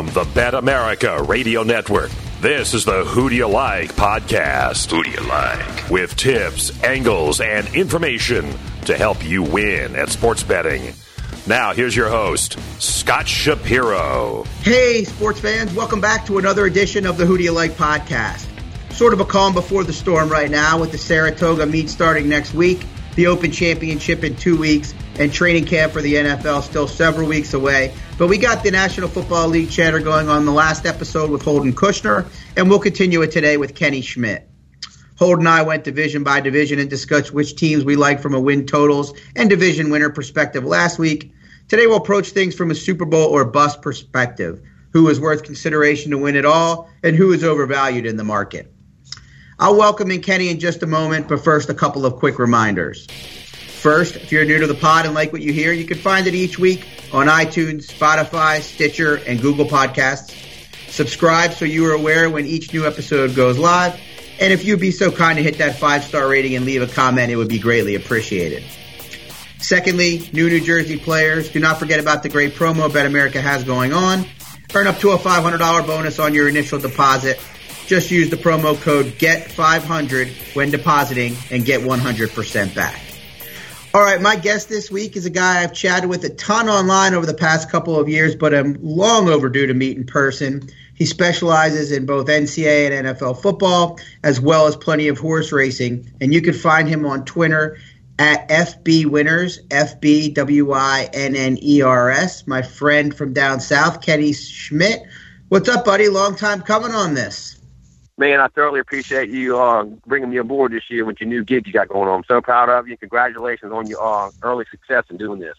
From the BetAmerica Radio Network, this is the Who Do You Like podcast. Who Do You Like? With tips, angles, and information to help you win at sports betting. Now, here's your host, Scott Shapiro. Hey, sports fans, welcome back to another edition of the Who Do You Like podcast. Sort of a calm before the storm right now with the Saratoga meet starting next week, the Open Championship in two weeks, and training camp for the NFL still several weeks away. But we got the National Football League chatter going on the last episode with Holden Kushner, and we'll continue it today with Kenny Schmitt. Holden and I went division by division and discussed which teams we like from a win totals and division winner perspective last week. Today we'll approach things from a Super Bowl or bust perspective. Who is worth consideration to win it all, and who is overvalued in the market. I'll welcome in Kenny in just a moment, but first, a couple of quick reminders. First, if you're new to the pod and like what you hear, you can find it each week on iTunes, Spotify, Stitcher, and Google Podcasts. Subscribe so you are aware when each new episode goes live. And if you'd be so kind to hit that five star rating and leave a comment, it would be greatly appreciated. Secondly, new New Jersey players, do not forget about the great promo BetAmerica has going on. Earn up to a $500 bonus on your initial deposit just use the promo code GET500 when depositing and get 100% back. All right, my guest this week is a guy I've chatted with a ton online over the past couple of years, but I'm long overdue to meet in person. He specializes in both NCAA and NFL football, as well as plenty of horse racing. And you can find him on Twitter at FB Winners, F B W I N N E R S. My friend from down south, Kenny Schmitt. What's up, buddy? Long time coming on this man, I thoroughly appreciate you uh, bringing me aboard this year with your new gig you got going on. I'm so proud of you. Congratulations on your uh, early success in doing this.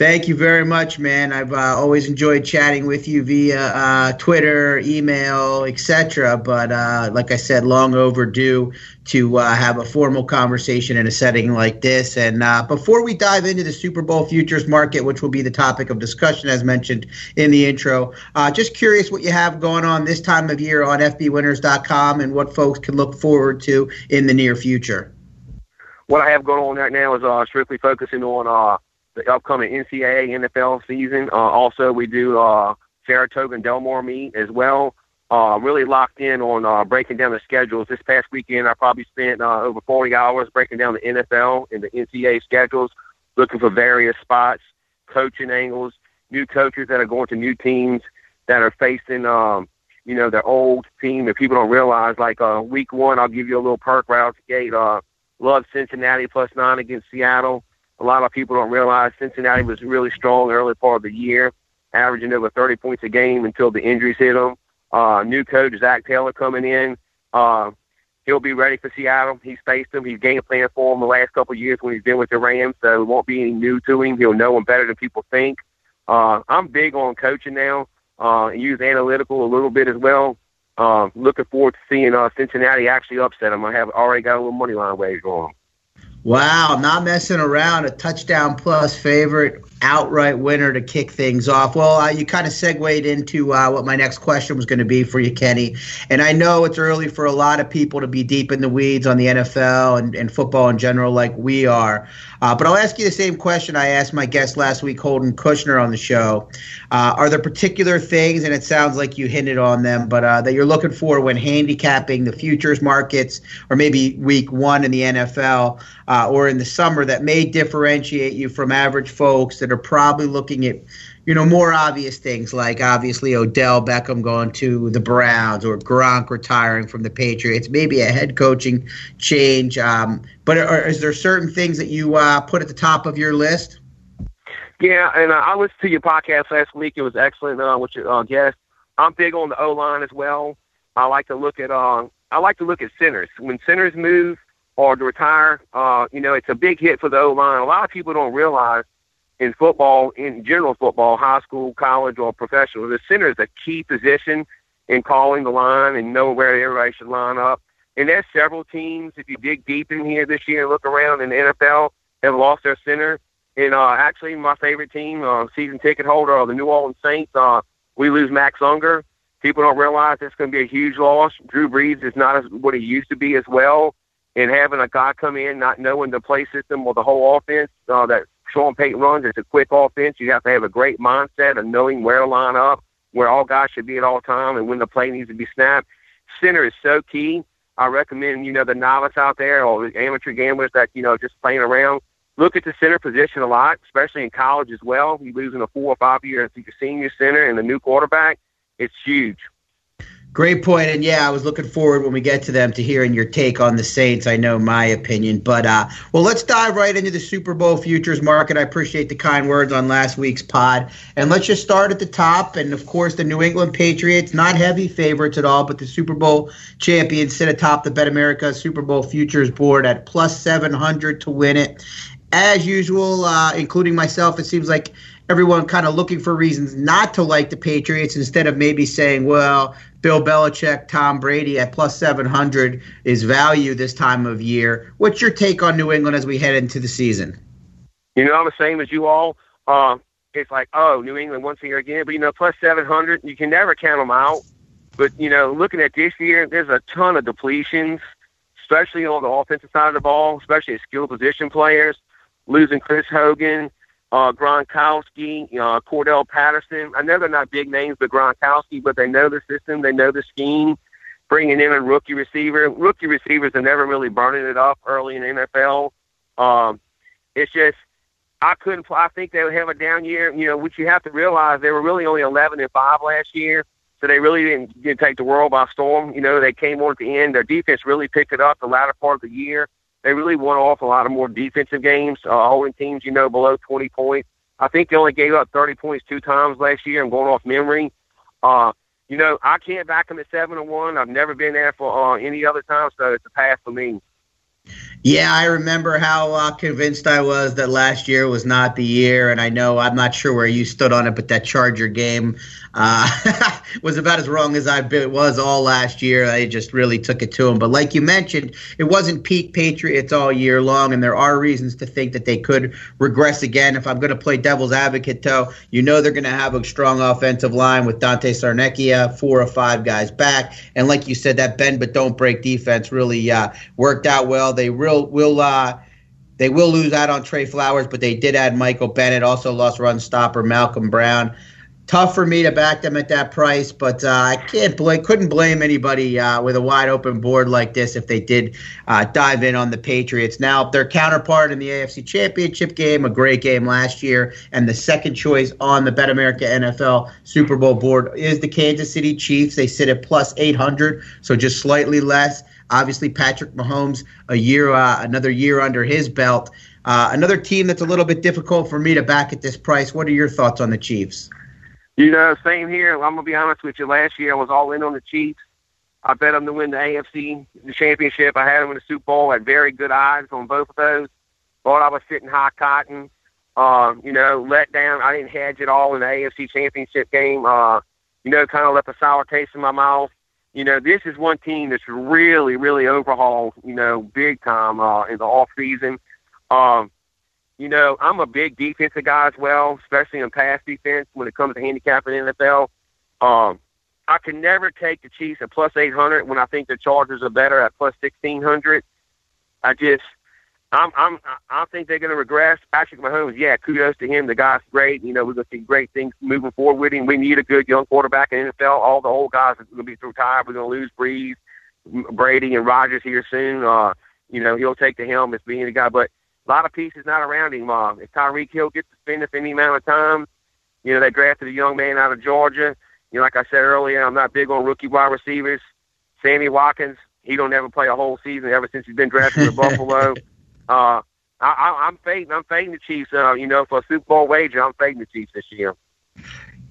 Thank you very much, man. I've uh, always enjoyed chatting with you via uh, Twitter, email, etc. But uh, like I said, long overdue to uh, have a formal conversation in a setting like this. And uh, before we dive into the Super Bowl futures market, which will be the topic of discussion as mentioned in the intro, uh, just curious what you have going on this time of year on FBWinners.com and what folks can look forward to in the near future. What I have going on right now is strictly focusing on the upcoming NCAA NFL season. Uh, also, we do uh, Saratoga and Del Mar meet as well. Uh, really locked in on uh, breaking down the schedules. This past weekend, I probably spent uh, over 40 hours breaking down the NFL and the NCAA schedules, looking for various spots, coaching angles, new coaches that are going to new teams that are facing, um, you know, their old team that people don't realize. Like uh, week one, I'll give you a little perk right out the gate. Uh, love Cincinnati plus nine against Seattle. A lot of people don't realize Cincinnati was really strong early part of the year, averaging over 30 points a game until the injuries hit them. Uh, new coach Zac Taylor coming in. Uh, he'll be ready for Seattle. He's faced them. He's game plan for them the last couple of years when he's been with the Rams, so it won't be any new to him. He'll know them better than people think. Uh, I'm big on coaching now. Uh, use analytical a little bit as well. Uh, looking forward to seeing uh, Cincinnati actually upset them. I have already got a little money line wager on them. Wow, not messing around. A touchdown plus favorite, outright winner to kick things off. Well, uh, you kind of segued into uh, what my next question was going to be for you, Kenny. And I know it's early for a lot of people to be deep in the weeds on the NFL and, and football in general, like we are. Uh, but I'll ask you the same question I asked my guest last week, Holden Kushner, on the show. Uh, are there particular things, and it sounds like you hinted on them, but uh, that you're looking for when handicapping the futures markets, or maybe week one in the NFL, uh, or in the summer, that may differentiate you from average folks that are probably looking at you know, more obvious things like obviously Odell Beckham going to the Browns or Gronk retiring from the Patriots, maybe a head coaching change. Um, but are, is there certain things that you uh, put at the top of your list? Yeah, and uh, I listened to your podcast last week. It was excellent uh, with your uh, guest. I'm big on the O line as well. I like to look at uh, I like to look at centers when centers move or to retire. Uh, you know, it's a big hit for the O line. A lot of people don't realize in football, in general football, high school, college, or professional, the center is a key position in calling the line and know where everybody should line up. And there's several teams, if you dig deep in here this year and look around in the NFL, have lost their center. And uh, actually, my favorite team, uh, season ticket holder, are the New Orleans Saints. Uh, we lose Max Unger. People don't realize it's going to be a huge loss. Drew Brees is not as, what he used to be as well. And having a guy come in, not knowing the play system or the whole offense uh, that Sean Payton runs. It's a quick offense. You have to have a great mindset of knowing where to line up where all guys should be at all time and when the play needs to be snapped. Center is so key. I recommend, you know, the novice out there or the amateur gamblers that, you know, just playing around. Look at the center position a lot, especially in college as well. You're losing a four or five year senior center and a new quarterback. It's huge. Great point, and yeah, I was looking forward when we get to them to hearing your take on the Saints. I know my opinion, but uh, well, let's dive right into the Super Bowl futures market. I appreciate the kind words on last week's pod, and let's just start at the top. And of course, the New England Patriots, not heavy favorites at all, but the Super Bowl champions sit atop the BetAmerica Super Bowl futures board at plus seven hundred to win it. As usual, uh, including myself, it seems like everyone kind of looking for reasons not to like the Patriots instead of maybe saying, well, Bill Belichick, Tom Brady at plus 700 is value this time of year. What's your take on New England as we head into the season? You know, I'm the same as you all. Uh, it's like, oh, New England once a year again. But, you know, plus 700, you can never count them out. But, you know, looking at this year, there's a ton of depletions, especially on the offensive side of the ball, especially at skill position players. Losing Chris Hogan, uh, Gronkowski, uh, Cordarrelle Patterson. I know they're not big names, but Gronkowski, but they know the system, they know the scheme. Bringing in a rookie receiver, rookie receivers are never really burning it up early in the NFL. Um, it's just I couldn't. I think they would have a down year. You know, which you have to realize they were really only 11 and five last year, so they really didn't, didn't take the world by storm. You know, they came on at the end. Their defense really picked it up the latter part of the year. They really won off a lot of more defensive games, uh, holding teams, you know, below 20 points. I think they only gave up 30 points two times last year. I'm going off memory. Uh, you know, I can't back them at seven and one. I've never been there for uh, any other time, so it's a pass for me. Yeah, I remember how uh, convinced I was that last year was not the year, and I know I'm not sure where you stood on it, but that Charger game uh, was about as wrong as I was all last year. I just really took it to them. But like you mentioned, it wasn't peak Patriots all year long, and there are reasons to think that they could regress again. If I'm going to play devil's advocate, though, you know they're going to have a strong offensive line with Dante Scarnecchia, four or five guys back, and like you said, that bend but don't break defense really uh, worked out well. They will will uh, they will lose out on Trey Flowers, but they did add Michael Bennett. Also lost run stopper Malcolm Brown. Tough for me to back them at that price, but uh, I can't blame, couldn't blame anybody uh, with a wide open board like this if they did uh, dive in on the Patriots. Now, their counterpart in the AFC Championship game, a great game last year, and the second choice on the BetAmerica NFL Super Bowl board is the Kansas City Chiefs. They sit at plus 800, so just slightly less. Obviously, Patrick Mahomes, a year, uh, another year under his belt. Uh, another team that's a little bit difficult for me to back at this price. What are your thoughts on the Chiefs? You know, same here. I'm gonna be honest with you. Last year, I was all in on the Chiefs. I bet them to win the AFC the championship. I had them in the Super Bowl. I had very good odds on both of those. Thought I was sitting high cotton. Uh, you know, let down. I didn't hedge at all in the AFC championship game. Uh, you know, kind of left a sour taste in my mouth you know, this is one team that's really, really overhauled, you know, big time uh, in the off season. Um, you know, I'm a big defensive guy as well, especially in pass defense when it comes to handicapping NFL. Um, I can never take the Chiefs at plus 800 when I think the Chargers are better at plus 1600. I just I'm I'm I think they're going to regress. Patrick Mahomes, yeah, kudos to him. The guy's great. You know, we're going to see great things moving forward with him. We need a good young quarterback in the NFL. All the old guys are going to be retired. We're going to lose Brees, Brady, and Rodgers here soon. Uh, you know, he'll take the helm as being the guy, but a lot of pieces not around him. Uh, if Tyreek Hill gets suspended for any amount of time, you know, they drafted a young man out of Georgia. You know, like I said earlier, I'm not big on rookie wide receivers. Sammy Watkins, he don't ever play a whole season ever since he's been drafted to Buffalo. Uh, I, I, I'm fading. I'm fading the Chiefs. Uh, you know, for a Super Bowl wager, I'm fading the Chiefs this year.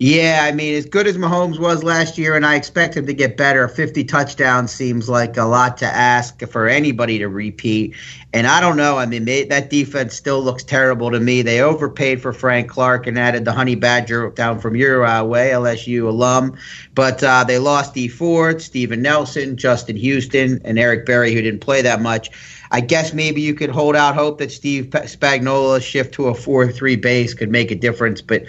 Yeah, I mean, as good as Mahomes was last year, and I expect him to get better, 50 touchdowns seems like a lot to ask for anybody to repeat. And I don't know. I mean, that defense still looks terrible to me. They overpaid for Frank Clark and added the Honey Badger down from your uh, way, LSU alum. But uh, they lost Dee Ford, Steven Nelson, Justin Houston, and Eric Berry, who didn't play that much. I guess maybe you could hold out hope that Steve Spagnuolo's shift to a 4 3 base could make a difference. But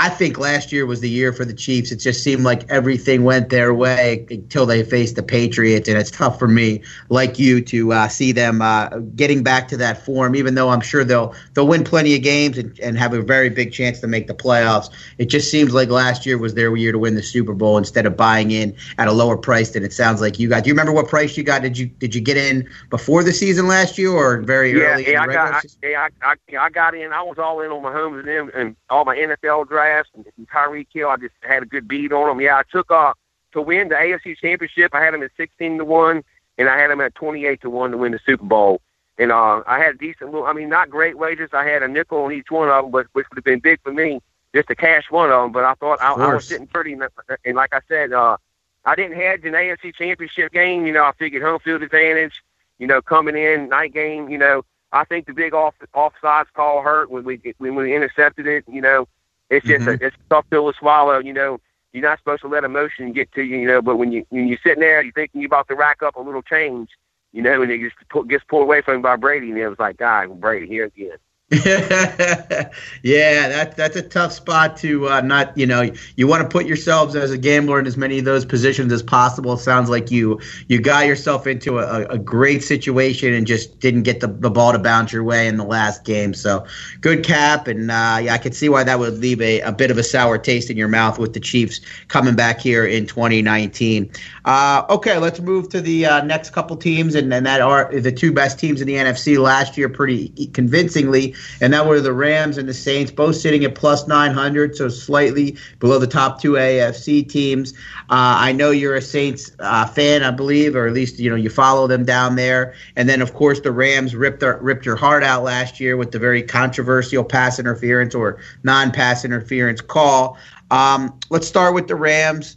I think last year was the year for the Chiefs. It just seemed like everything went their way until they faced the Patriots, and it's tough for me, like you, to uh, see them uh, getting back to that form. Even though I'm sure they'll they'll win plenty of games and, and have a very big chance to make the playoffs. It just seems like last year was their year to win the Super Bowl instead of buying in at a lower price than it sounds like you got. Do you remember what price you got? Did you did you get in before the season last year or very yeah, early? Yeah, I got I, yeah, I, I, I got in. I was all in on Mahomes and them and all my NFL drafts and, and Tyreek Hill. I just had a good beat on them. Yeah, I took uh to win the AFC Championship. I had them at sixteen to one, and I had them at twenty eight to one to win the Super Bowl. And uh, I had decent little. I mean, not great wages. I had a nickel on each one of them, but which would have been big for me just to cash one of them. But I thought I, I was sitting pretty. And like I said, uh, I didn't hedge an AFC Championship game. You know, I figured home field advantage. You know, coming in night game. You know, I think the big off offsides call hurt when we when we intercepted it. You know, it's just mm-hmm. a, it's a tough pill to swallow. You know, you're not supposed to let emotion get to you. You know, but when you when you're sitting there, you're thinking you're about to rack up a little change. You know, and it just gets pulled away from you by Brady, and it was like, God, Brady here again. yeah, that's that's a tough spot to uh, not. You know, you want to put yourselves as a gambler in as many of those positions as possible. It sounds like you you got yourself into a, a great situation and just didn't get the, the ball to bounce your way in the last game. So good cap, and uh, yeah, I could see why that would leave a, a bit of a sour taste in your mouth with the Chiefs coming back here in 2019. Uh, okay, let's move to the uh, next couple teams, and, and that are the two best teams in the NFC last year, pretty convincingly and that were the Rams and the Saints, both sitting at plus 900, so slightly below the top two AFC teams. Uh, I know you're a Saints uh, fan, I believe, or at least you know you follow them down there. And then, of course, the Rams ripped their, ripped your heart out last year with the very controversial pass interference or non-pass interference call. Um, let's start with the Rams.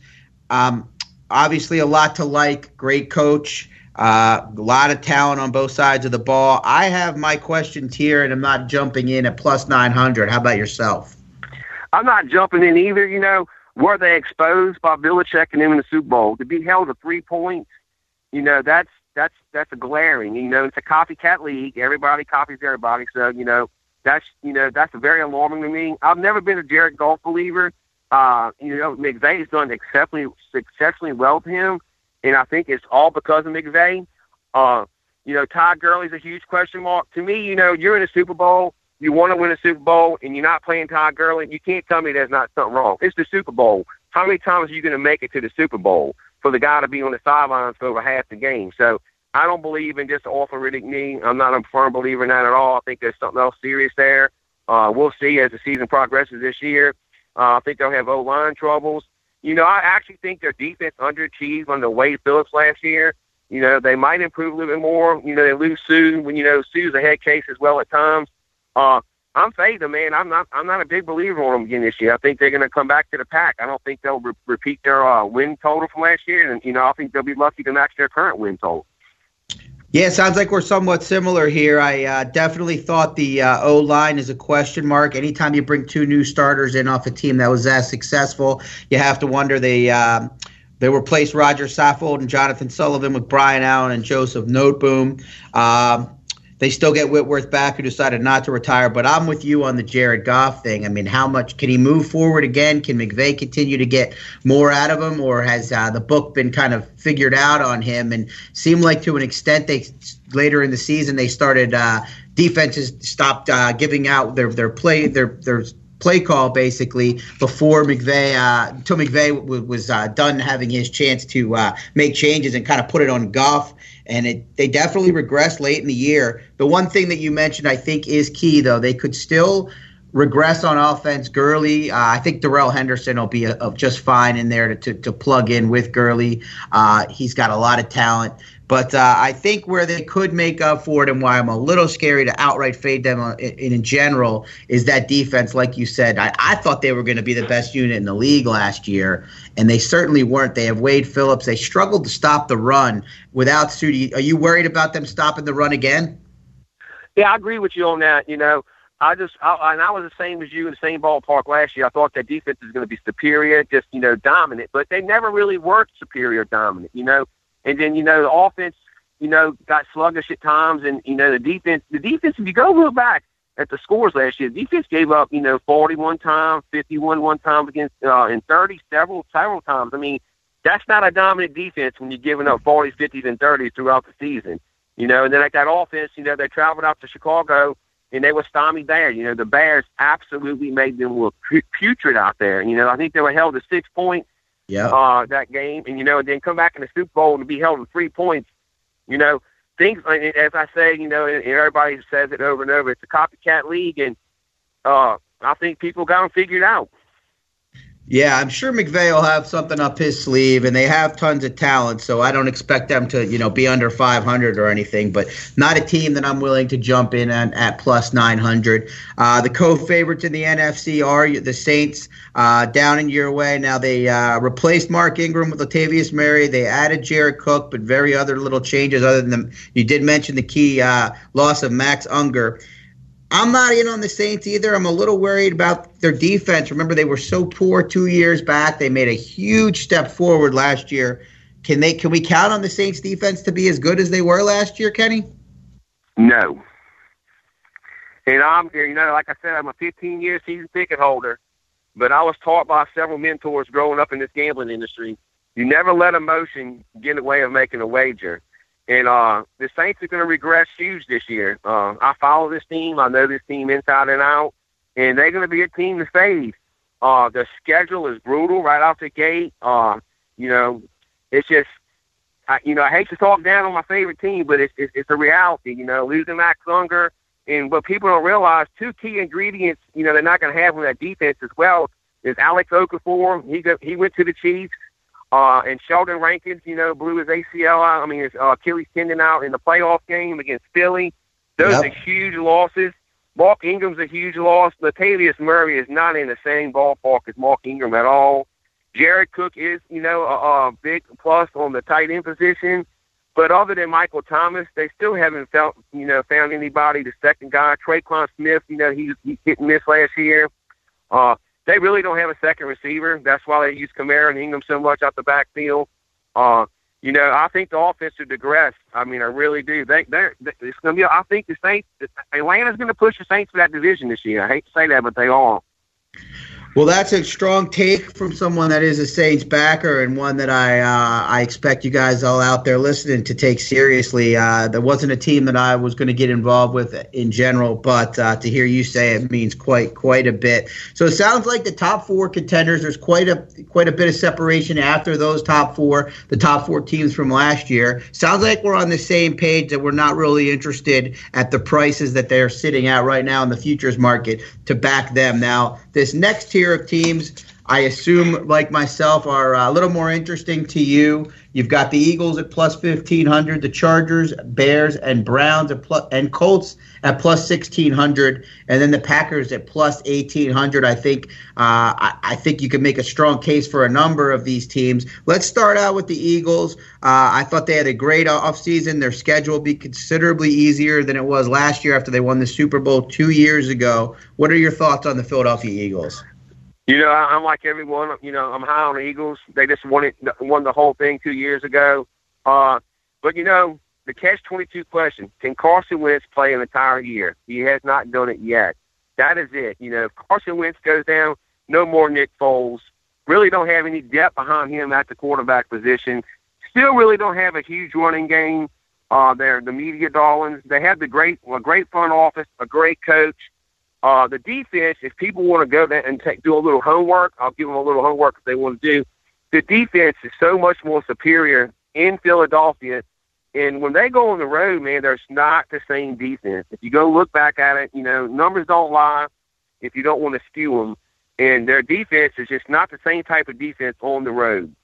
Um, obviously, a lot to like. Great coach. Uh, a lot of talent on both sides of the ball. I have my questions here, and I'm not jumping in at plus 900. How about yourself? I'm not jumping in either. You know, were they exposed by Belichick and them in the Super Bowl to be held to three points? You know, that's that's that's a glaring. You know, it's a copycat league. Everybody copies everybody. So you know, that's you know that's very alarming to me. I've never been a Jared Goff believer. Uh, you know, McVay's done exceptionally exceptionally well to him and I think it's all because of McVay. Uh, you know, Todd Gurley's a huge question mark. To me, you know, you're in a Super Bowl, you want to win a Super Bowl, and you're not playing Todd Gurley. You can't tell me there's not something wrong. It's the Super Bowl. How many times are you going to make it to the Super Bowl for the guy to be on the sidelines for over half the game? So I don't believe in just orthopedic knee. I'm not a firm believer in that at all. I think there's something else serious there. Uh, we'll see as the season progresses this year. Uh, I think they'll have O line troubles. You know, I actually think their defense underachieved under Wade Phillips last year. You know, they might improve a little bit more. You know, they lose Suh when you know Suh's a head case as well at times. Uh, I'm fading man. I'm not. I'm not a big believer on them again this year. I think they're going to come back to the pack. I don't think they'll re- repeat their uh, win total from last year, and you know, I think they'll be lucky to match their current win total. Yeah, sounds like we're somewhat similar here. I uh, definitely thought the uh, O line is a question mark. Anytime you bring two new starters in off a team that was that successful, you have to wonder they uh, they replaced Roger Saffold and Jonathan Sullivan with Brian Allen and Joseph Noteboom. Um, they still get Whitworth back, who decided not to retire. But I'm with you on the Jared Goff thing. I mean, how much can he move forward again? Can McVay continue to get more out of him, or has uh, the book been kind of figured out on him? And seemed like to an extent they later in the season they started uh, defenses stopped uh, giving out their their play their their play call basically before McVay uh, until McVay w- was uh, done having his chance to uh, make changes and kind of put it on Goff and it they definitely regressed late in the year. The one thing that you mentioned, I think, is key though. They could still regress on offense. Gurley, uh, I think Darrell Henderson will be a, a just fine in there to, to, to plug in with Gurley. Uh, he's got a lot of talent. But uh, I think where they could make up for it and why I'm a little scary to outright fade them uh, in, in general is that defense, like you said. I, I thought they were going to be the best unit in the league last year, and they certainly weren't. They have Wade Phillips. They struggled to stop the run without Sudi. Are you worried about them stopping the run again? Yeah, I agree with you on that. You know, I just, I, and I was the same as you in the same ballpark last year. I thought that defense is going to be superior, just, you know, dominant, but they never really worked superior dominant, you know. And then, you know, the offense, you know, got sluggish at times and, you know, the defense, the defense, if you go look back, at the scores last year. The defense gave up, you know, 41 times, 51 one time against, uh, and 30 several, several times. I mean, that's not a dominant defense when you're giving up 40s, 50s, and 30s throughout the season. You know, and then like that offense, you know, they traveled out to Chicago and they were stymied there. You know, the Bears absolutely made them look putrid out there. You know, I think they were held to six points. Yeah. Uh, that game, and you know, and then come back in the Super Bowl and be held to three points. You know, things as I say, you know, and everybody says it over and over. It's a copycat league, and uh, I think people got them figured out. Yeah, I'm sure McVay will have something up his sleeve, and they have tons of talent. So I don't expect them to, you know, be under 500 or anything. But not a team that I'm willing to jump in at, at plus 900. Uh, the co-favorites in the NFC are the Saints, uh, down in your way. Now they uh, replaced Mark Ingram with Latavius Murray. They added Jared Cook, but very other little changes. Other than the, you did mention the key uh, loss of Max Unger. I'm not in on the Saints either. I'm a little worried about their defense. Remember, they were so poor two years back. They made a huge step forward last year. Can they? Can we count on the Saints defense to be as good as they were last year, Kenny? No. And I'm, here, you know, like I said, I'm a 15 year season ticket holder, but I was taught by several mentors growing up in this gambling industry. You never let emotion get in the way of making a wager. And uh, the Saints are going to regress huge this year. Uh, I follow this team. I know this team inside and out, and they're going to be a team to fade. Uh, the schedule is brutal right off the gate. Uh, you know, it's just, I, you know, I hate to talk down on my favorite team, but it's it's, it's a reality. You know, losing Max Unger, and what people don't realize, two key ingredients, you know, they're not going to have on that defense as well is Alex Okafor. He go, he went to the Chiefs. Uh, and Sheldon Rankins, you know, blew his ACL out. I mean, his uh, Achilles tendon out in the playoff game against Philly. Those yep. are huge losses. Mark Ingram's a huge loss. Latavius Murray is not in the same ballpark as Mark Ingram at all. Jared Cook is, you know, a, a big plus on the tight end position. But other than Michael Thomas, they still haven't felt, you know, found anybody. The second guy, Tre'Quan Smith, you know, he, he hit and miss last year. Uh, they really don't have a second receiver. That's why they use Kamara and Ingram so much out the backfield. Uh, you know, I think the offense should digress. I mean, I really do. They, they're, it's going to be. I think the Saints, Atlanta's going to push the Saints for that division this year. I hate to say that, but they are. Well, that's a strong take from someone that is a Saints backer and one that I uh, I expect you guys all out there listening to take seriously. Uh, there wasn't a team that I was going to get involved with in general, but uh, to hear you say it means quite quite a bit. So it sounds like the top four contenders. There's quite a quite a bit of separation after those top four, the top four teams from last year. Sounds like we're on the same page that we're not really interested at the prices that they're sitting at right now in the futures market to back them. Now this next tier tier of teams, I assume, like myself, are a little more interesting to you. You've got the Eagles at plus 1500, the Chargers, Bears, and Browns at plus, and Colts at plus 1600, and then the Packers at plus 1800. I think uh, I, I, think you can make a strong case for a number of these teams. Let's start out with the Eagles. Uh, I thought they had a great offseason. Their schedule will be considerably easier than it was last year after they won the Super Bowl two years ago. What are your thoughts on the Philadelphia Eagles? You know, I'm like everyone. You know, I'm high on the Eagles. They just won it, won the whole thing two years ago. Uh, but you know, the catch 22 question: Can Carson Wentz play an entire year? He has not done it yet. That is it. You know, if Carson Wentz goes down, no more Nick Foles. Really don't have any depth behind him at the quarterback position. Still, really don't have a huge running game. Uh, they're the media darlings. They have the great, a great front office, a great coach. Uh, the defense, if people want to go there and take, do a little homework, I'll give them a little homework if they want to do. The defense is so much more superior in Philadelphia. And when they go on the road, man, there's not the same defense. If you go look back at it, you know, numbers don't lie if you don't want to skew them. And their defense is just not the same type of defense on the road.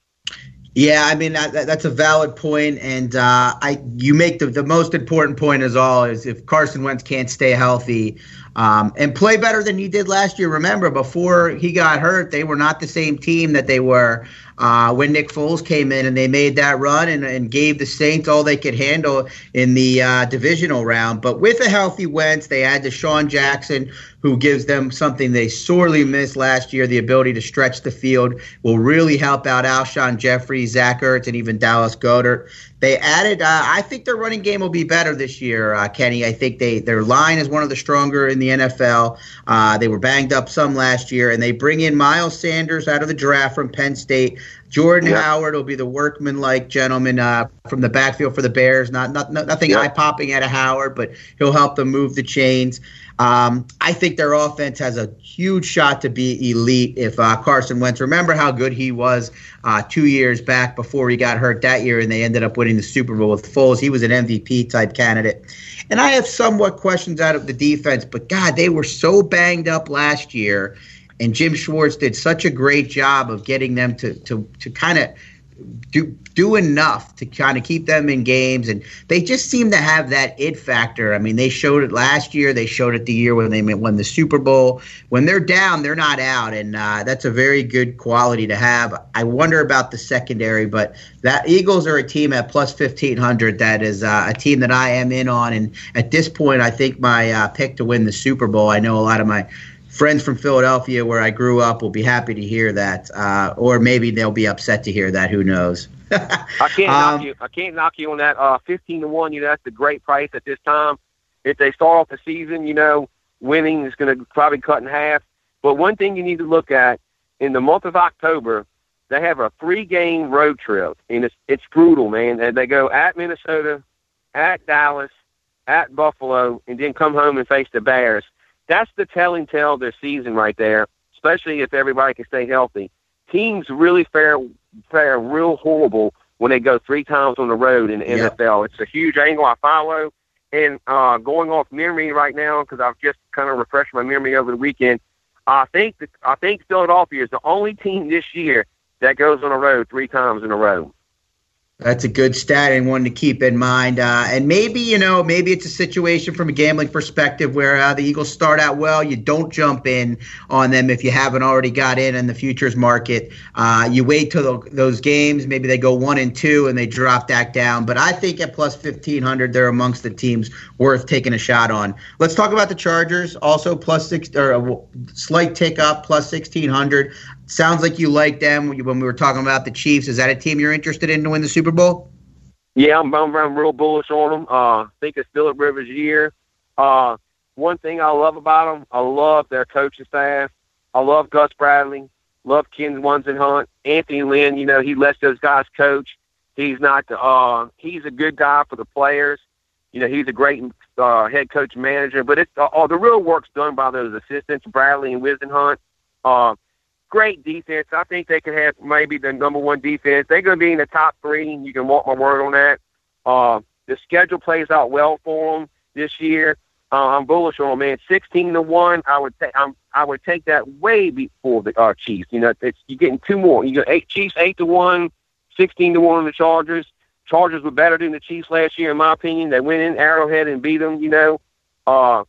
Yeah, I mean that, that's a valid point, and uh, I you make the, the most important point as all is if Carson Wentz can't stay healthy um, and play better than he did last year. Remember, before he got hurt, they were not the same team that they were uh, when Nick Foles came in and they made that run and, and gave the Saints all they could handle in the uh, divisional round. But with a healthy Wentz, they add DeSean Jackson, who gives them something they sorely missed last year the ability to stretch the field, will really help out Alshon Jeffery, Zach Ertz, and even Dallas Goedert. They added, uh, I think their running game will be better this year, uh, Kenny. I think they their line is one of the stronger in the NFL. Uh, they were banged up some last year, and they bring in Miles Sanders out of the draft from Penn State. Jordan yeah. Howard will be the workman-like gentleman uh, from the backfield for the Bears. Not, not, nothing yeah. eye-popping out of Howard, but he'll help them move the chains. Um, I think their offense has a huge shot to be elite if uh, Carson Wentz. Remember how good he was uh, two years back before he got hurt that year, and they ended up winning the Super Bowl with Foles. He was an MVP type candidate. And I have somewhat questions out of the defense, but God, they were so banged up last year, and Jim Schwartz did such a great job of getting them to to to kind of do do enough to kind of keep them in games, and they just seem to have that it factor. I mean, they showed it last year. They showed it the year when they won the Super Bowl. When they're down, they're not out, and uh, that's a very good quality to have. I wonder about the secondary, but that Eagles are a team at plus fifteen hundred. That is uh, a team that I am in on, and at this point, I think my uh, pick to win the Super Bowl. I know a lot of my friends from Philadelphia, where I grew up, will be happy to hear that, uh, or maybe they'll be upset to hear that. Who knows? I can't um, knock you. I can't knock you on that. Uh, Fifteen to one. You know that's a great price at this time. If they start off the season, you know, winning is going to probably cut in half. But one thing you need to look at in the month of October, they have a three-game road trip, and it's it's brutal, man. They go at Minnesota, at Dallas, at Buffalo, and then come home and face the Bears that's the telling tale of their season right there, especially if everybody can stay healthy. Teams really fare fare real horrible when they go three times on the road in the yep. NFL. It's a huge angle I follow. And uh, going off memory right now, because I've just kind of refreshed my memory over the weekend, I think that, I think Philadelphia is the only team this year that goes on the road three times in a row. That's a good stat and one to keep in mind. Uh, and maybe, you know, maybe it's a situation from a gambling perspective where uh, the Eagles start out well. You don't jump in on them if you haven't already got in in the futures market. Uh, you wait till the, those games. Maybe they go one and two and they drop that down. But I think at plus 1500, they're amongst the teams worth taking a shot on. Let's talk about the Chargers. Also, plus six or a slight tick up, plus 1600. Sounds like you like them when we were talking about the Chiefs. Is that a team you're interested in to win the Super Bowl? Yeah, I'm, I'm, I'm real bullish on them. Uh, I think it's Philip Rivers' year. Uh, one thing I love about them, I love their coaching staff. I love Gus Bradley. Love Ken Whisenhunt. Anthony Lynn, you know, he lets those guys coach. He's not the, uh, he's a good guy for the players. You know, he's a great uh, head coach manager, but it's uh, the real work's done by those assistants, Bradley and Whisenhunt. Uh, great defense. I think they can have maybe the number one defense. They're going to be in the top three. You can walk my word on that. Uh, the schedule plays out well for them this year. Uh, I'm bullish on them, man. Sixteen to one. I would take. I'm. I would take that way before the uh, Chiefs. You know, it's, you're getting two more. You got eight Chiefs, eight to one, 16 to one on the Chargers. Chargers were better than the Chiefs last year, in my opinion. They went in Arrowhead and beat them. You know, uh,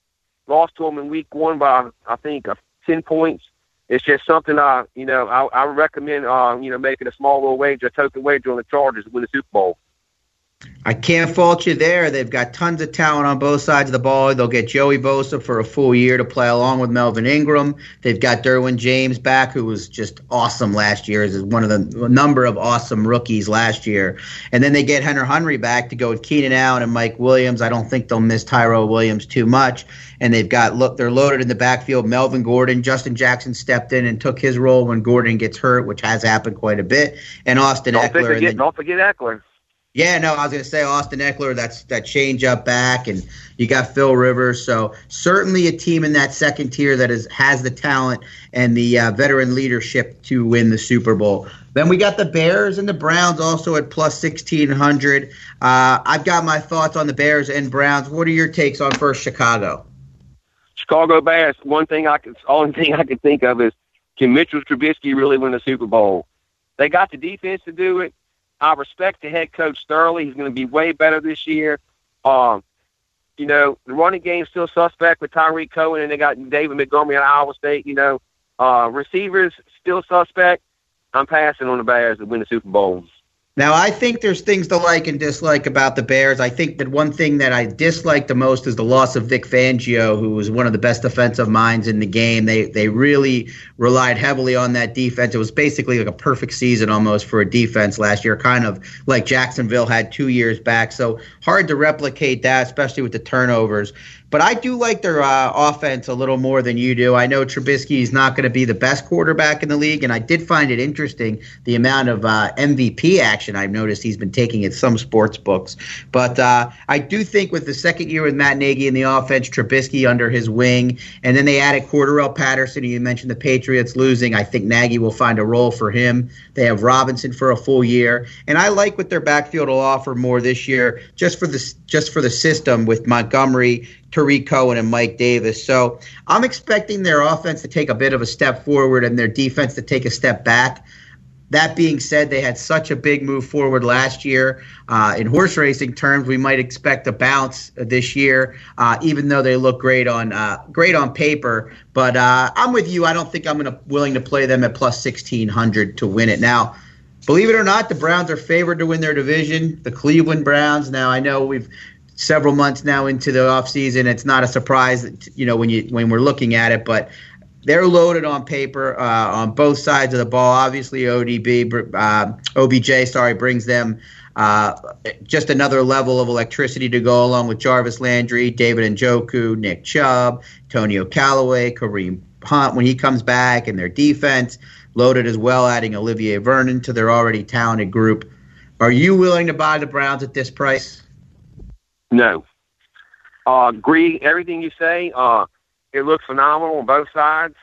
lost to them in Week One by I think uh, ten points it's just something I, you know, I, I recommend, uh, you know, making a small little wager, a token wager on the Chargers to win the Super Bowl. I can't fault you there. They've got tons of talent on both sides of the ball. They'll get Joey Bosa for a full year to play along with Melvin Ingram. They've got Derwin James back, who was just awesome last year. Is one of the number of awesome rookies last year. And then they get Hunter Henry back to go with Keenan Allen and Mike Williams. I don't think they'll miss Tyrell Williams too much. And they've got look, they're loaded in the backfield. Melvin Gordon, Justin Jackson stepped in and took his role when Gordon gets hurt, which has happened quite a bit. And Austin don't Ekeler. Forget, then, don't forget Ekeler. Yeah, no, I was going to say Austin Ekeler. That's that change up back, and you got Phil Rivers. So certainly a team in that second tier that is has the talent and the uh, veteran leadership to win the Super Bowl. Then we got the Bears and the Browns also at plus sixteen hundred. Uh, I've got my thoughts on the Bears and Browns. What are your takes on first Chicago? Chicago Bears. One thing I can, only thing I can think of is can Mitchell Trubisky really win the Super Bowl? They got the defense to do it. I respect the head coach thoroughly. He's going to be way better this year. Um, you know, the running game's still suspect with Tarik Cohen, and they got David Montgomery at Iowa State. You know, uh, receivers still suspect. I'm passing on the Bears to win the Super Bowl. Now, I think there's things to like and dislike about the Bears. I think that one thing that I dislike the most is the loss of Vic Fangio, who was one of the best defensive minds in the game. They they really relied heavily on that defense. It was basically like a perfect season almost for a defense last year, kind of like Jacksonville had two years back. So hard to replicate that, especially with the turnovers. But I do like their uh, offense a little more than you do. I know Trubisky is not going to be the best quarterback in the league, and I did find it interesting the amount of uh, MVP action I've noticed he's been taking at some sports books. But uh, I do think with the second year with Matt Nagy in the offense, Trubisky under his wing, and then they added Cordarrelle Patterson. And you mentioned the Patriots losing. I think Nagy will find a role for him. They have Robinson for a full year, and I like what their backfield will offer more this year, just for the just for the system with Montgomery Tarik Cohen and Mike Davis. So I'm expecting their offense to take a bit of a step forward and their defense to take a step back. That being said, they had such a big move forward last year. Uh, in horse racing terms, we might expect a bounce this year, uh, even though they look great on uh, great on paper. But uh, I'm with you. I don't think I'm to willing to play them at plus 1600 to win it. Now, believe it or not, the Browns are favored to win their division. The Cleveland Browns. Now, I know we've several months now into the offseason. It's not a surprise, you know, when you when we're looking at it, but they're loaded on paper uh, on both sides of the ball. Obviously, ODB, uh, OBJ, sorry, brings them uh, just another level of electricity to go along with Jarvis Landry, David Njoku, Nick Chubb, Tonio Callaway, Kareem Hunt when he comes back, and their defense loaded as well, adding Olivier Vernon to their already talented group. Are you willing to buy the Browns at this price? No. Uh, agree everything you say. Uh, it looks phenomenal on both sides.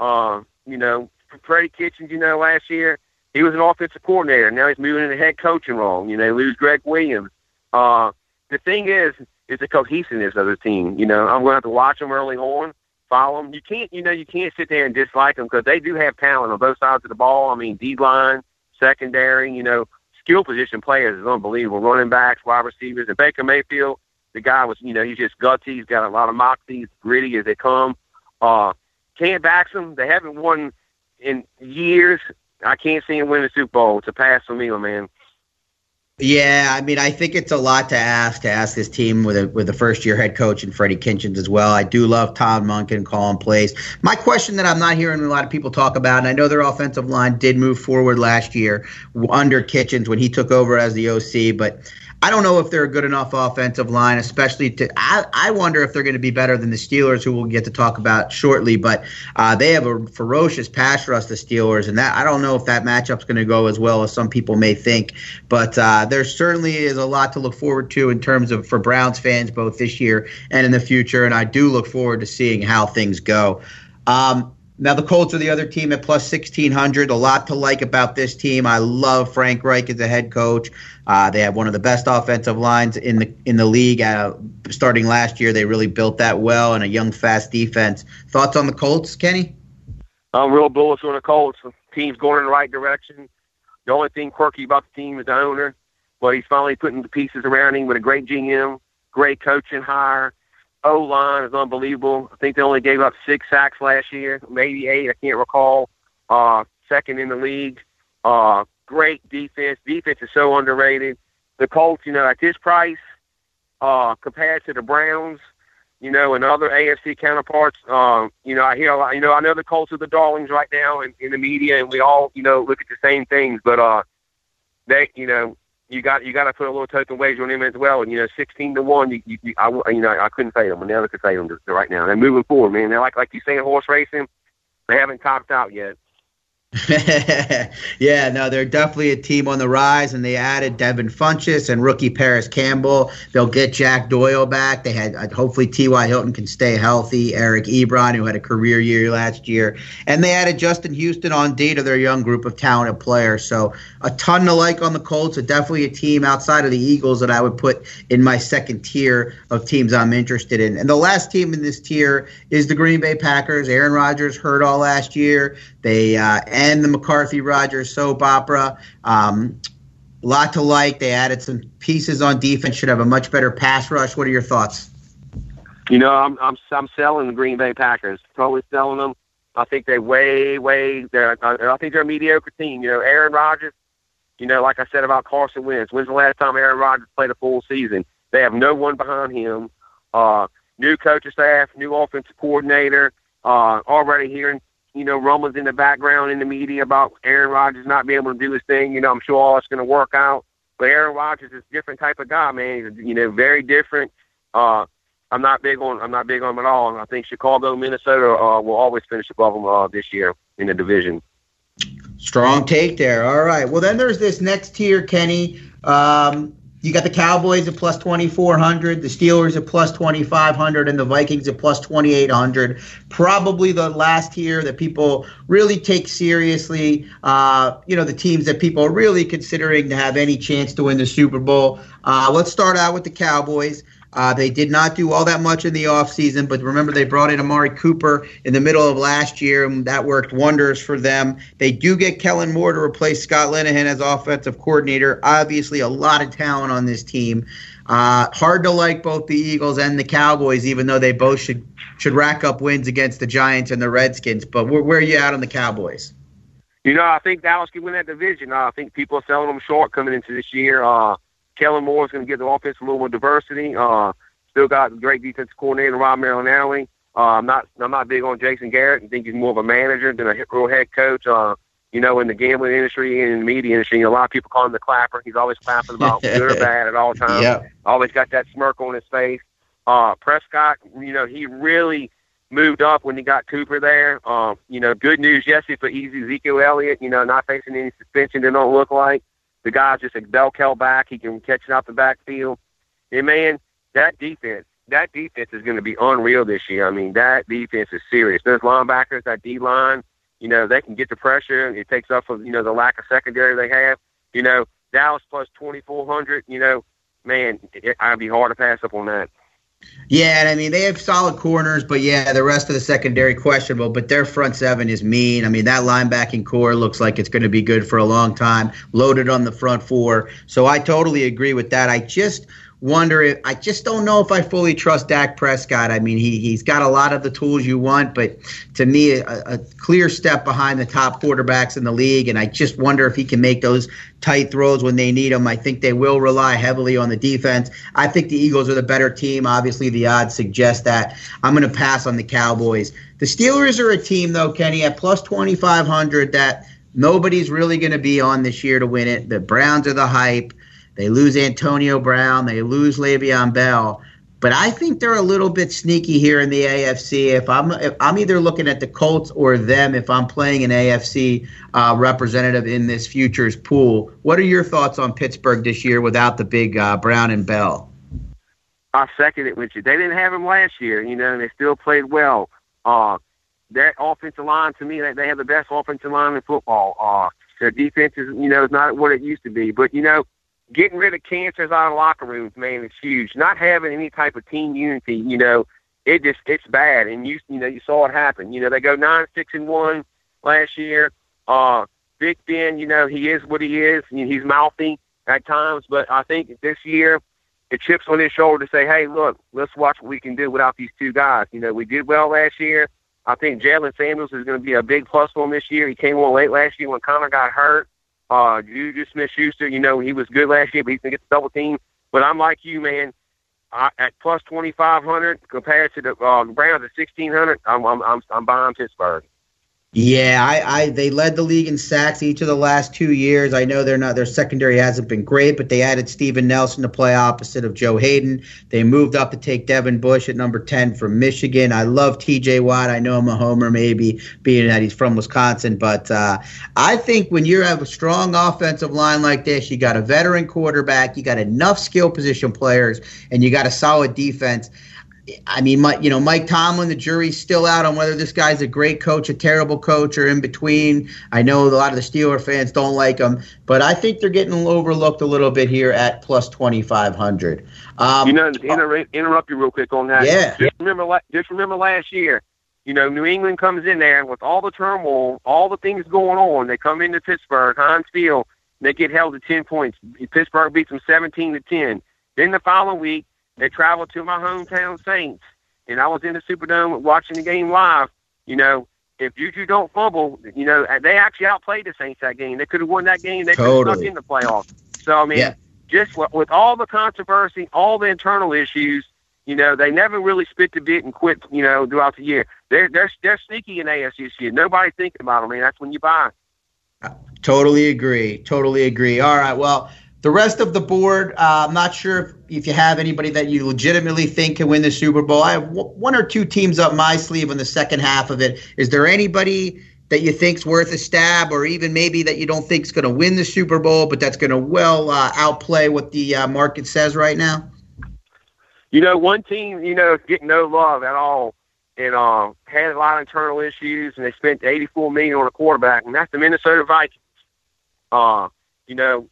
Uh, you know, Freddie Kitchens, you know, last year he was an offensive coordinator. Now he's moving into head coaching role. You know, they lose Gregg Williams. Uh, the thing is, is the cohesiveness of the team. You know, I'm going to have to watch them early on, follow them. You can't, you know, you can't sit there and dislike them because they do have talent on both sides of the ball. I mean, D line, secondary. You know, skill position players is unbelievable. Running backs, wide receivers, and Baker Mayfield, the guy was, you know, he's just gutsy. He's got a lot of moxie, gritty as they come. Uh, can't back them. They haven't won in years. I can't see him win the Super Bowl. It's a pass for me, my man. Yeah, I mean, I think it's a lot to ask to ask this team with a with a first year head coach and Freddie Kitchens as well. I do love Todd Monken calling plays. My question that I'm not hearing a lot of people talk about, and I know their offensive line did move forward last year under Kitchens when he took over as the OC, but I don't know if they're a good enough offensive line, especially to. I, I wonder if they're going to be better than the Steelers, who we'll get to talk about shortly. But uh, they have a ferocious pass rush, the Steelers, and that I don't know if that matchup's going to go as well as some people may think. But uh, there certainly is a lot to look forward to in terms of for Browns fans, both this year and in the future. And I do look forward to seeing how things go. Um, now the Colts are the other team at plus sixteen hundred. A lot to like about this team. I love Frank Reich as a head coach. Uh, they have one of the best offensive lines in the in the league. Uh, starting last year, they really built that well, and a young, fast defense. Thoughts on the Colts, Kenny? I'm real bullish on the Colts. The team's going in the right direction. The only thing quirky about the team is the owner, but he's finally putting the pieces around him with a great GM, great coaching hire O line is unbelievable. I think they only gave up six sacks last year, maybe eight. I can't recall. Uh, second in the league. Uh, great defense. Defense is so underrated. The Colts, you know, at this price, uh, compared to the Browns, you know, and other AFC counterparts, uh, you know, I hear a lot. You know, I know the Colts are the darlings right now in, in the media, and we all, you know, look at the same things. But uh, they, you know, you got you got to put a little token wager on him as well. And you know, sixteen to one, you, you, you I you know I couldn't fade them. I never could fade them right now. They're moving forward, man. They're like like you say in horse racing, they haven't topped out yet. yeah, no, they're definitely a team on the rise, and they added Devin Funchess and rookie Parris Campbell. They'll get Jack Doyle back. They had uh, hopefully T.Y. Hilton can stay healthy. Eric Ebron, who had a career year last year, and they added Justin Houston on D to their young group of talented players. So a ton to like on the Colts. Are definitely a team outside of the Eagles that I would put in my second tier of teams I'm interested in. And the last team in this tier is the Green Bay Packers. Aaron Rodgers hurt all last year. They uh, and the McCarthy Rodgers soap opera. Um, lot to like. They added some pieces on defense. Should have a much better pass rush. What are your thoughts? You know, I'm I'm I'm selling the Green Bay Packers. Totally selling them. I think they way, way. They're, I think they're a mediocre team. You know, Aaron Rodgers. You know, like I said about Carson Wentz. When's the last time Aaron Rodgers played a full season? They have no one behind him. Uh, new coaching staff, new offensive coordinator. Uh, already hearing, you know, rumblings in the background in the media about Aaron Rodgers not being able to do his thing. You know, I'm sure all it's going to work out. But Aaron Rodgers is a different type of guy, man. He's, you know, very different. Uh, I'm not big on I'm not big on them at all. I think Chicago, Minnesota uh, will always finish above them uh, this year in the division. Strong take there. All right. Well, then there's this next tier, Kenny. Um, you got the Cowboys at plus 2,400, the Steelers at plus 2,500, and the Vikings at plus 2,800. Probably the last year that people really take seriously. Uh, you know, the teams that people are really considering to have any chance to win the Super Bowl. Uh, let's start out with the Cowboys. Uh, they did not do all that much in the offseason, but remember they brought in Amari Cooper in the middle of last year, and that worked wonders for them. They do get Kellen Moore to replace Scott Linehan as offensive coordinator. Obviously, a lot of talent on this team. Uh, hard to like both the Eagles and the Cowboys, even though they both should should rack up wins against the Giants and the Redskins. But where, where are you at on the Cowboys? You know, I think Dallas can win that division. Uh, I think people are selling them short coming into this year. Uh, Kellen Moore is going to give the offense a little more diversity. Uh, still got great defensive coordinator Rod Marinelli. Uh, I'm not I'm not big on Jason Garrett. I think he's more of a manager than a real head coach. Uh, you know, in the gambling industry and in the media industry, a lot of people call him the clapper. He's always clapping about good or bad at all times. Yeah. Always got that smirk on his face. Uh, Prescott, you know, he really moved up when he got Cooper there. Um, you know, good news yesterday for easy Ezekiel Elliott, you know, not facing any suspension, they don't look like. The guy's just a bell cow back. He can catch it out the backfield. And man, that defense, that defense is going to be unreal this year. I mean, that defense is serious. Those linebackers, that D line, you know, they can get the pressure. It takes up for you know the lack of secondary they have. You know, Dallas plus twenty four hundred. You know, man, it, I'd be hard to pass up on that. Yeah, and I mean they have solid corners, but yeah, the rest of the secondary questionable. But their front seven is mean. I mean that linebacking corps looks like it's going to be good for a long time. Loaded on the front four, so I totally agree with that. I just wonder if I just don't know if I fully trust Dak Prescott. I mean, he he's got a lot of the tools you want, but to me, a, a, clear step behind the top quarterbacks in the league. And I just wonder if he can make those tight throws when they need them. I think they will rely heavily on the defense. I think the Eagles are the better team. Obviously, the odds suggest that. I'm going to pass on the Cowboys. The Steelers are a team, though, Kenny, at plus 2,500 that nobody's really going to be on this year to win it. The Browns are the hype. They lose Antonio Brown. They lose Le'Veon Bell. But I think they're a little bit sneaky here in the AFC. If I'm if I'm either looking at the Colts or them, if I'm playing an AFC uh, representative in this futures pool, what are your thoughts on Pittsburgh this year without the big uh, Brown and Bell? I second it with you. They didn't have him last year, you know, and they still played well. Uh, their offensive line, to me, they, they have the best offensive line in football. Uh, their defense is, you know, is not what it used to be. But you know, getting rid of cancers out of locker rooms, man, is huge. Not having any type of team unity, you know, it just it's bad. And you you know you saw it happen. You know they go nine six and one last year. Uh, Big Ben, you know he is what he is. He's mouthy at times, but I think this year it chips on his shoulder to say, hey, look, let's watch what we can do without these two guys. You know we did well last year. I think Jaylen Samuels is going to be a big plus him this year. He came on late last year when Conner got hurt. Uh, Juju Smith-Schuster, you know, he was good last year, but he's gonna get the double team. But I'm like you, man. I, at plus 2,500 compared to the uh, Browns at 1,600, I'm I'm I'm, I'm buying Pittsburgh. Yeah, I, I they led the league in sacks each of the last two years. I know they're not their secondary hasn't been great, but they added Steven Nelson to play opposite of Joe Haden. They moved up to take Devin Bush at number ten from Michigan. I love T.J. Watt. I know I'm a homer, maybe being that he's from Wisconsin, but uh, I think when you have a strong offensive line like this, you got a veteran quarterback, you got enough skill position players, and you got a solid defense. I mean, Mike, you know, Mike Tomlin, the jury's still out on whether this guy's a great coach, a terrible coach, or in between. I know a lot of the Steeler fans don't like him, but I think they're getting overlooked a little bit here at plus 2,500. Um, you know, inter- interrupt you real quick on that. Yeah. Just remember, just remember last year, you know, New England comes in there and with all the turmoil, all the things going on. They come into Pittsburgh, Heinz Field, they get held to 10 points. Pittsburgh beats them 17 to 10. Then the following week, they traveled to my hometown Saints, and I was in the Superdome watching the game live. You know, if Juju don't fumble, you know, they actually outplayed the Saints that game. They could have won that game. They totally. could have stuck in the playoffs. So I mean, yeah. just with all the controversy, all the internal issues, you know, they never really spit the bit and quit. You know, throughout the year, they're they're they're sneaky in year. Nobody thinking about them. I mean, that's when you buy. Totally agree. Totally agree. All right. Well, the rest of the board, uh, I'm not sure if, if, you have anybody that you legitimately think can win the Super Bowl. I have w- one or two teams up my sleeve in the second half of it. Is there anybody that you think's worth a stab, or even maybe that you don't think's going to win the Super Bowl, but that's going to well uh, outplay what the uh, market says right now? You know, one team, you know, getting no love at all, and uh, had a lot of internal issues, and they spent 84 million on a quarterback, and that's the Minnesota Vikings. Uh, you know,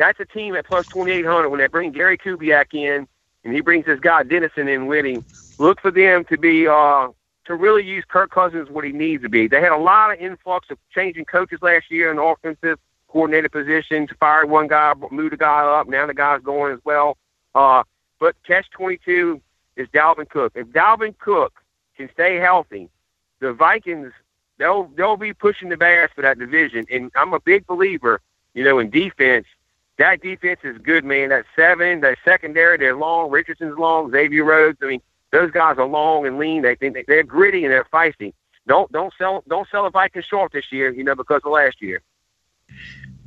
that's a team at plus 2,800 when they bring Gary Kubiak in and he brings this guy Dennison in with him. Look for them to be uh, to really use Kirk Cousins what he needs to be. They had a lot of influx of changing coaches last year in the offensive coordinator position. Fired one guy, moved a guy up. Now the guy's going as well. Uh, but catch 22 is Dalvin Cook. If Dalvin Cook can stay healthy, the Vikings they'll they'll be pushing the Bears for that division. And I'm a big believer, you know, in defense that defense is good, man. That seven, that secondary, they're long. Richardson's long. Xavier Rhodes. I mean, those guys are long and lean. They think they're gritty and they're feisty. Don't don't sell don't sell a Vikings short this year, you know, because of last year.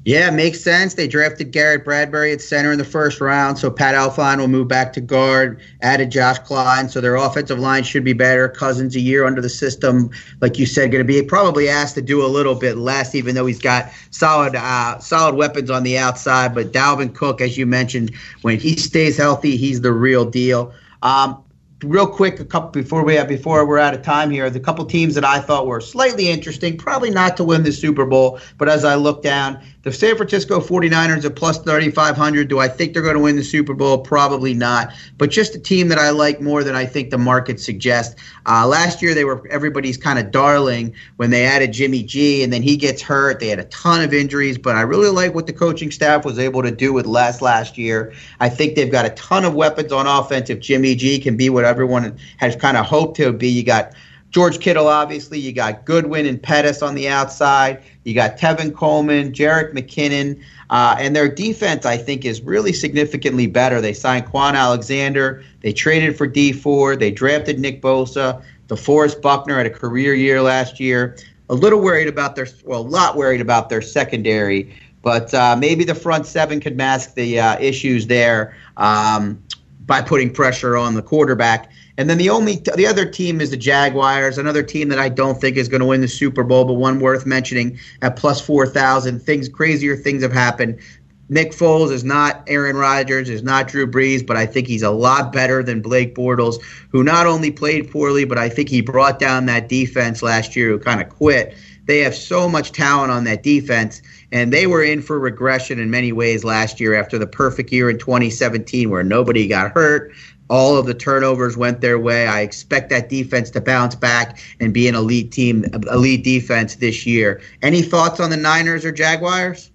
Yeah, makes sense. They drafted Garrett Bradbury at center in the first round, so Pat Elflein will move back to guard. Added Josh Kline, so their offensive line should be better. Cousins a year under the system, like you said, going to be probably asked to do a little bit less, even though he's got solid uh, solid weapons on the outside. But Dalvin Cook, as you mentioned, when he stays healthy, he's the real deal. Um, real quick, a couple before we have, before we're out of time here, the couple teams that I thought were slightly interesting, probably not to win the Super Bowl, but as I look down, the San Francisco 49ers are plus 3,500. Do I think they're going to win the Super Bowl? Probably not. But just a team that I like more than I think the market suggests. Uh, last year, they were everybody's kind of darling when they added Jimmy G, and then he gets hurt. They had a ton of injuries, but I really like what the coaching staff was able to do with Les last year. I think they've got a ton of weapons on offense. If Jimmy G can be what everyone has kind of hoped he'll be, you got George Kittle, obviously. You got Goodwin and Pettis on the outside. You got Tevin Coleman, Jerick McKinnon. Uh, and their defense, I think, is really significantly better. They signed Kwon Alexander. They traded for Dee Ford. They drafted Nick Bosa. DeForest Buckner had a career year last year. A little worried about their, well, a lot worried about their secondary. But uh, maybe the front seven could mask the uh, issues there um, by putting pressure on the quarterback. And then the only the other team is the Jaguars, another team that I don't think is going to win the Super Bowl, but one worth mentioning at plus four thousand. Things crazier things have happened. Nick Foles is not Aaron Rodgers, is not Drew Brees, but I think he's a lot better than Blake Bortles, who not only played poorly, but I think he brought down that defense last year, who kind of quit. They have so much talent on that defense, and they were in for regression in many ways last year after the perfect year in 2017 where nobody got hurt. All of the turnovers went their way. I expect that defense to bounce back and be an elite team, elite defense this year. Any thoughts on the Niners or Jaguars?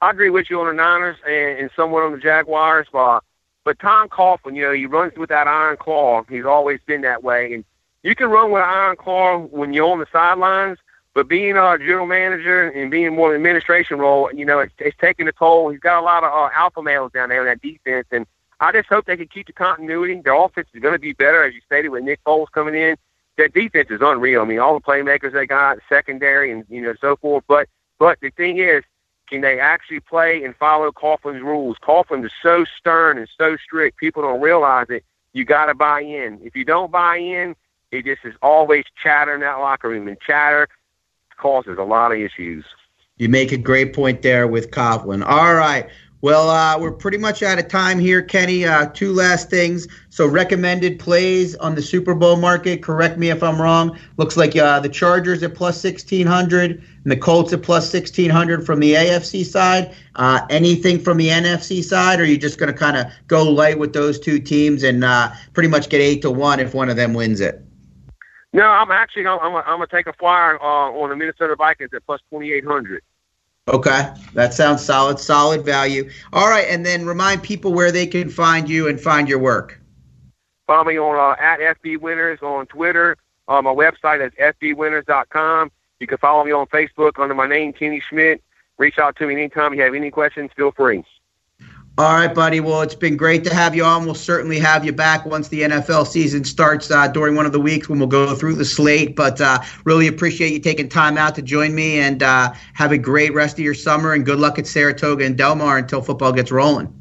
I agree with you on the Niners and, and somewhat on the Jaguars, but but Tom Coughlin, you know, he runs with that iron claw. He's always been that way, and you can run with an iron claw when you're on the sidelines. But being a general manager and being more in administration role, you know, it's, it's taking a toll. He's got a lot of uh, alpha males down there in that defense, and I just hope they can keep the continuity. Their offense is going to be better, as you stated, with Nick Foles coming in. Their defense is unreal. I mean, all the playmakers they got, secondary, and you know so forth. But but the thing is, can they actually play and follow Coughlin's rules? Coughlin is so stern and so strict. People don't realize it. You got to buy in. If you don't buy in, it just is always chatter in that locker room, and chatter causes a lot of issues. You make a great point there with Coughlin. All right. Well, uh, we're pretty much out of time here, Kenny. Uh, two last things. So, recommended plays on the Super Bowl market. Correct me if I'm wrong. Looks like uh, the Chargers at plus 1600 and the Colts at plus 1600 from the AFC side. Uh, anything from the NFC side, or are you just going to kind of go light with those two teams and uh, pretty much get eight to one if one of them wins it? No, I'm actually I'm, I'm going to take a flyer uh, on the Minnesota Vikings at plus 2800. Okay, that sounds solid. Solid value. All right, and then remind people where they can find you and find your work. Follow me on uh, at FB Winners on Twitter. Uh, my website is fbwinners.com. You can follow me on Facebook under my name, Kenny Schmitt. Reach out to me anytime you have any questions. Feel free. All right, buddy. Well, it's been great to have you on. We'll certainly have you back once the NFL season starts uh, during one of the weeks when we'll go through the slate. But uh, really appreciate you taking time out to join me and uh, have a great rest of your summer and good luck at Saratoga and Del Mar until football gets rolling.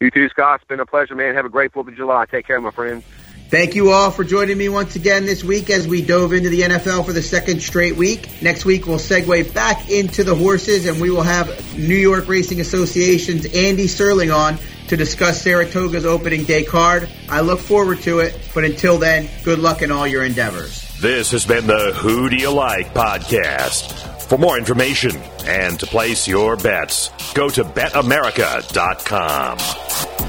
You too, Scott. It's been a pleasure, man. Have a great 4th of July. Take care, my friends. Thank you all for joining me once again this week as we dove into the NFL for the second straight week. Next week, we'll segue back into the horses and we will have New York Racing Association's Andy Serling on to discuss Saratoga's opening day card. I look forward to it, but until then, good luck in all your endeavors. This has been the Who Do You Like podcast. For more information and to place your bets, go to betamerica.com.